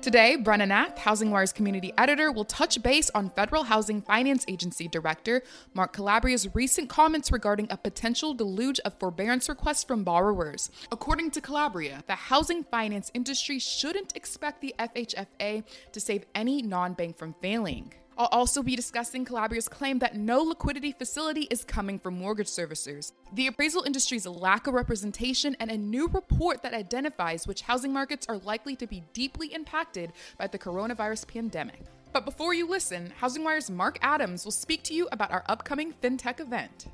Today, Brena Nath, HousingWire's community editor, will touch base on Federal Housing Finance Agency Director Mark Calabria's recent comments regarding a potential deluge of forbearance requests from borrowers. According to Calabria, the housing finance industry shouldn't expect the FHFA to save any non bank from failing. I'll also be discussing Calabria's claim that no liquidity facility is coming from mortgage servicers, the appraisal industry's lack of representation, and a new report that identifies which housing markets are likely to be deeply impacted by the coronavirus pandemic. But before you listen, HousingWire's Mark Adams will speak to you about our upcoming FinTech event.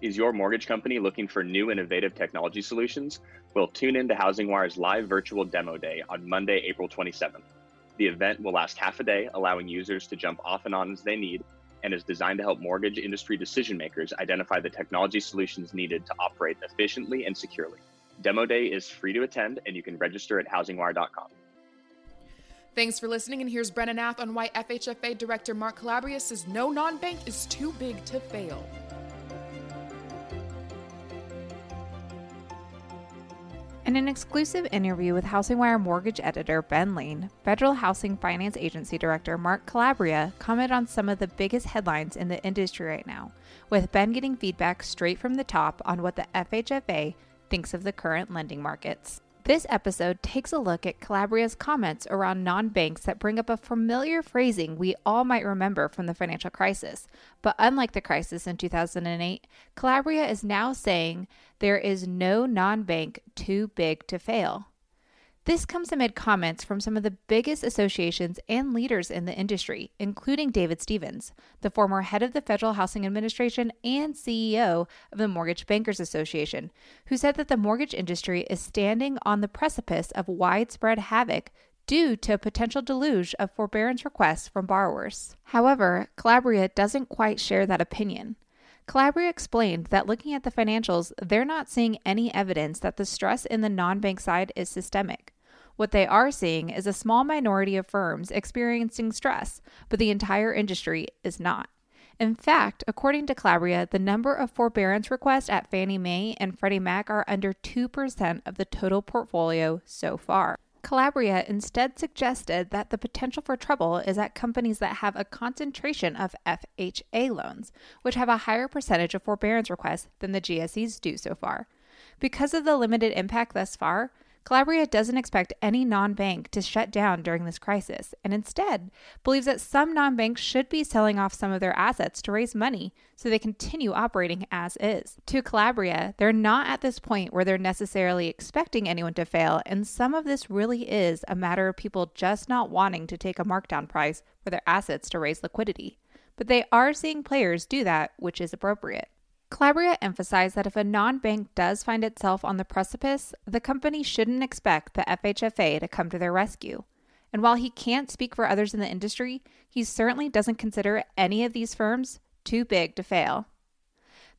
Is your mortgage company looking for new innovative technology solutions? Well, tune in to HousingWire's live virtual demo day on Monday, April 27th. The event will last half a day, allowing users to jump off and on as they need, and is designed to help mortgage industry decision makers identify the technology solutions needed to operate efficiently and securely. Demo Day is free to attend, and you can register at housingwire.com. Thanks for listening, and here's Brena Nath on why FHFA Director Mark Calabria says no non bank is too big to fail. In an exclusive interview with HousingWire mortgage editor Ben Lane, Federal Housing Finance Agency Director Mark Calabria commented on some of the biggest headlines in the industry right now, with Ben getting feedback straight from the top on what the FHFA thinks of the current lending markets. This episode takes a look at Calabria's comments around non banks that bring up a familiar phrasing we all might remember from the financial crisis. But unlike the crisis in 2008, Calabria is now saying there is no non bank too big to fail. This comes amid comments from some of the biggest associations and leaders in the industry, including David Stevens, the former head of the Federal Housing Administration and CEO of the Mortgage Bankers Association, who said that the mortgage industry is standing on the precipice of widespread havoc due to a potential deluge of forbearance requests from borrowers. However, Calabria doesn't quite share that opinion. Calabria explained that looking at the financials, they're not seeing any evidence that the stress in the non bank side is systemic. What they are seeing is a small minority of firms experiencing stress, but the entire industry is not. In fact, according to Calabria, the number of forbearance requests at Fannie Mae and Freddie Mac are under 2% of the total portfolio so far. Calabria instead suggested that the potential for trouble is at companies that have a concentration of FHA loans, which have a higher percentage of forbearance requests than the GSEs do so far. Because of the limited impact thus far, Calabria doesn't expect any non bank to shut down during this crisis and instead believes that some non banks should be selling off some of their assets to raise money so they continue operating as is. To Calabria, they're not at this point where they're necessarily expecting anyone to fail, and some of this really is a matter of people just not wanting to take a markdown price for their assets to raise liquidity. But they are seeing players do that, which is appropriate. Calabria emphasized that if a non bank does find itself on the precipice, the company shouldn't expect the FHFA to come to their rescue. And while he can't speak for others in the industry, he certainly doesn't consider any of these firms too big to fail.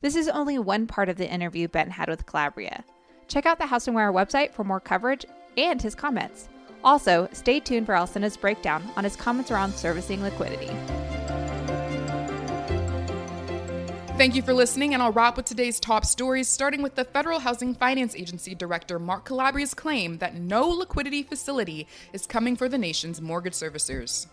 This is only one part of the interview Ben had with Calabria. Check out the HousingWire website for more coverage and his comments. Also, stay tuned for Alcynna's breakdown on his comments around servicing liquidity. Thank you for listening, and I'll wrap with today's top stories, starting with the Federal Housing Finance Agency Director Mark Calabria's claim that no liquidity facility is coming for the nation's mortgage servicers.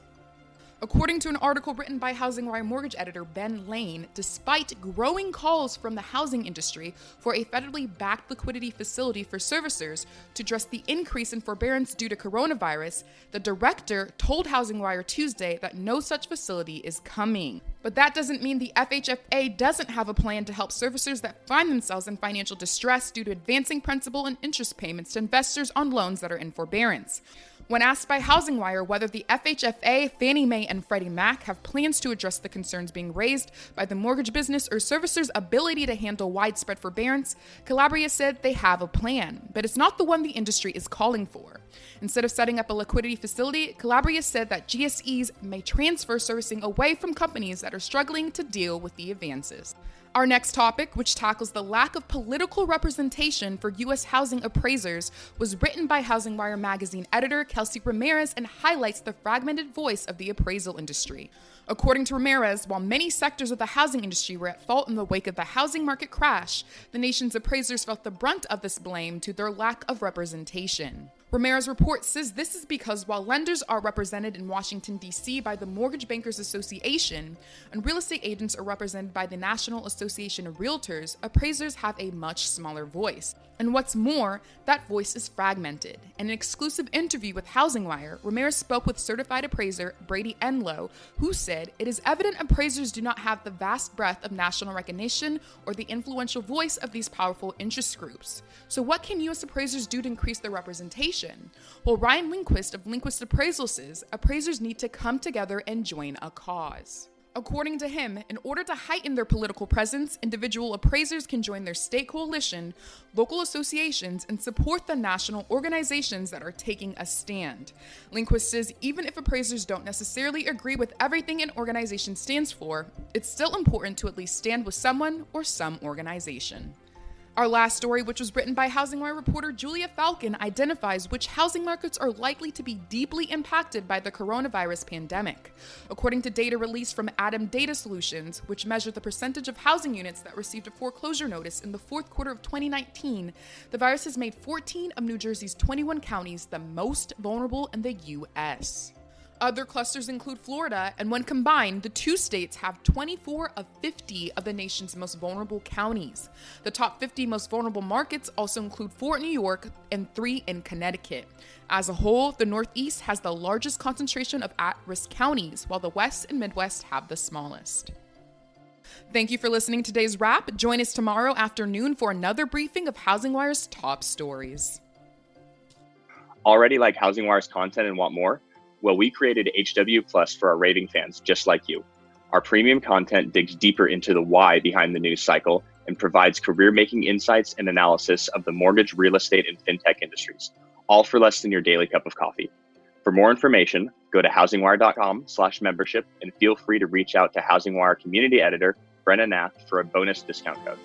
According to an article written by HousingWire mortgage editor Ben Lane, despite growing calls from the housing industry for a federally backed liquidity facility for servicers to address the increase in forbearance due to coronavirus, the director told HousingWire Tuesday that no such facility is coming. But that doesn't mean the FHFA doesn't have a plan to help servicers that find themselves in financial distress due to advancing principal and interest payments to investors on loans that are in forbearance. When asked by Housing Wire whether the FHFA, Fannie Mae, and Freddie Mac have plans to address the concerns being raised by the mortgage business or servicers' ability to handle widespread forbearance, Calabria said they have a plan, but it's not the one the industry is calling for. Instead of setting up a liquidity facility, Calabria said that GSEs may transfer servicing away from companies that are struggling to deal with the advances. Our next topic, which tackles the lack of political representation for U.S. housing appraisers, was written by Housing Wire magazine editor Kelsey Ramirez and highlights the fragmented voice of the appraisal industry. According to Ramirez, while many sectors of the housing industry were at fault in the wake of the housing market crash, the nation's appraisers felt the brunt of this blame to their lack of representation. Ramirez report says this is because while lenders are represented in Washington, D.C. by the Mortgage Bankers Association and real estate agents are represented by the National Association of Realtors, appraisers have a much smaller voice. And what's more, that voice is fragmented. In an exclusive interview with Housing Wire, Ramirez spoke with certified appraiser Brady Enlow, who said, It is evident appraisers do not have the vast breadth of national recognition or the influential voice of these powerful interest groups. So, what can U.S. appraisers do to increase their representation? Well, Ryan Lindquist of Lindquist Appraisal says appraisers need to come together and join a cause. According to him, in order to heighten their political presence, individual appraisers can join their state coalition, local associations, and support the national organizations that are taking a stand. Lindquist says even if appraisers don't necessarily agree with everything an organization stands for, it's still important to at least stand with someone or some organization. Our last story, which was written by Housing Wire reporter Julia Falcon, identifies which housing markets are likely to be deeply impacted by the coronavirus pandemic. According to data released from ATTOM Data Solutions, which measured the percentage of housing units that received a foreclosure notice in the fourth quarter of 2019, the virus has made 14 of New Jersey's 21 counties the most vulnerable in the U.S. Other clusters include Florida, and when combined, the two states have 24 of 50 of the nation's most vulnerable counties. The top 50 most vulnerable markets also include four in New York and three in Connecticut. As a whole, the Northeast has the largest concentration of at risk counties, while the West and Midwest have the smallest. Thank you for listening to today's wrap. Join us tomorrow afternoon for another briefing of Housing Wire's top stories. Already like Housing Wire's content and want more? Well, we created HW Plus for our raving fans just like you. Our premium content digs deeper into the why behind the news cycle and provides career making insights and analysis of the mortgage, real estate, and fintech industries, all for less than your daily cup of coffee. For more information, go to housingwire.com slash membership and feel free to reach out to Housing Wire community editor Brena Nath for a bonus discount code.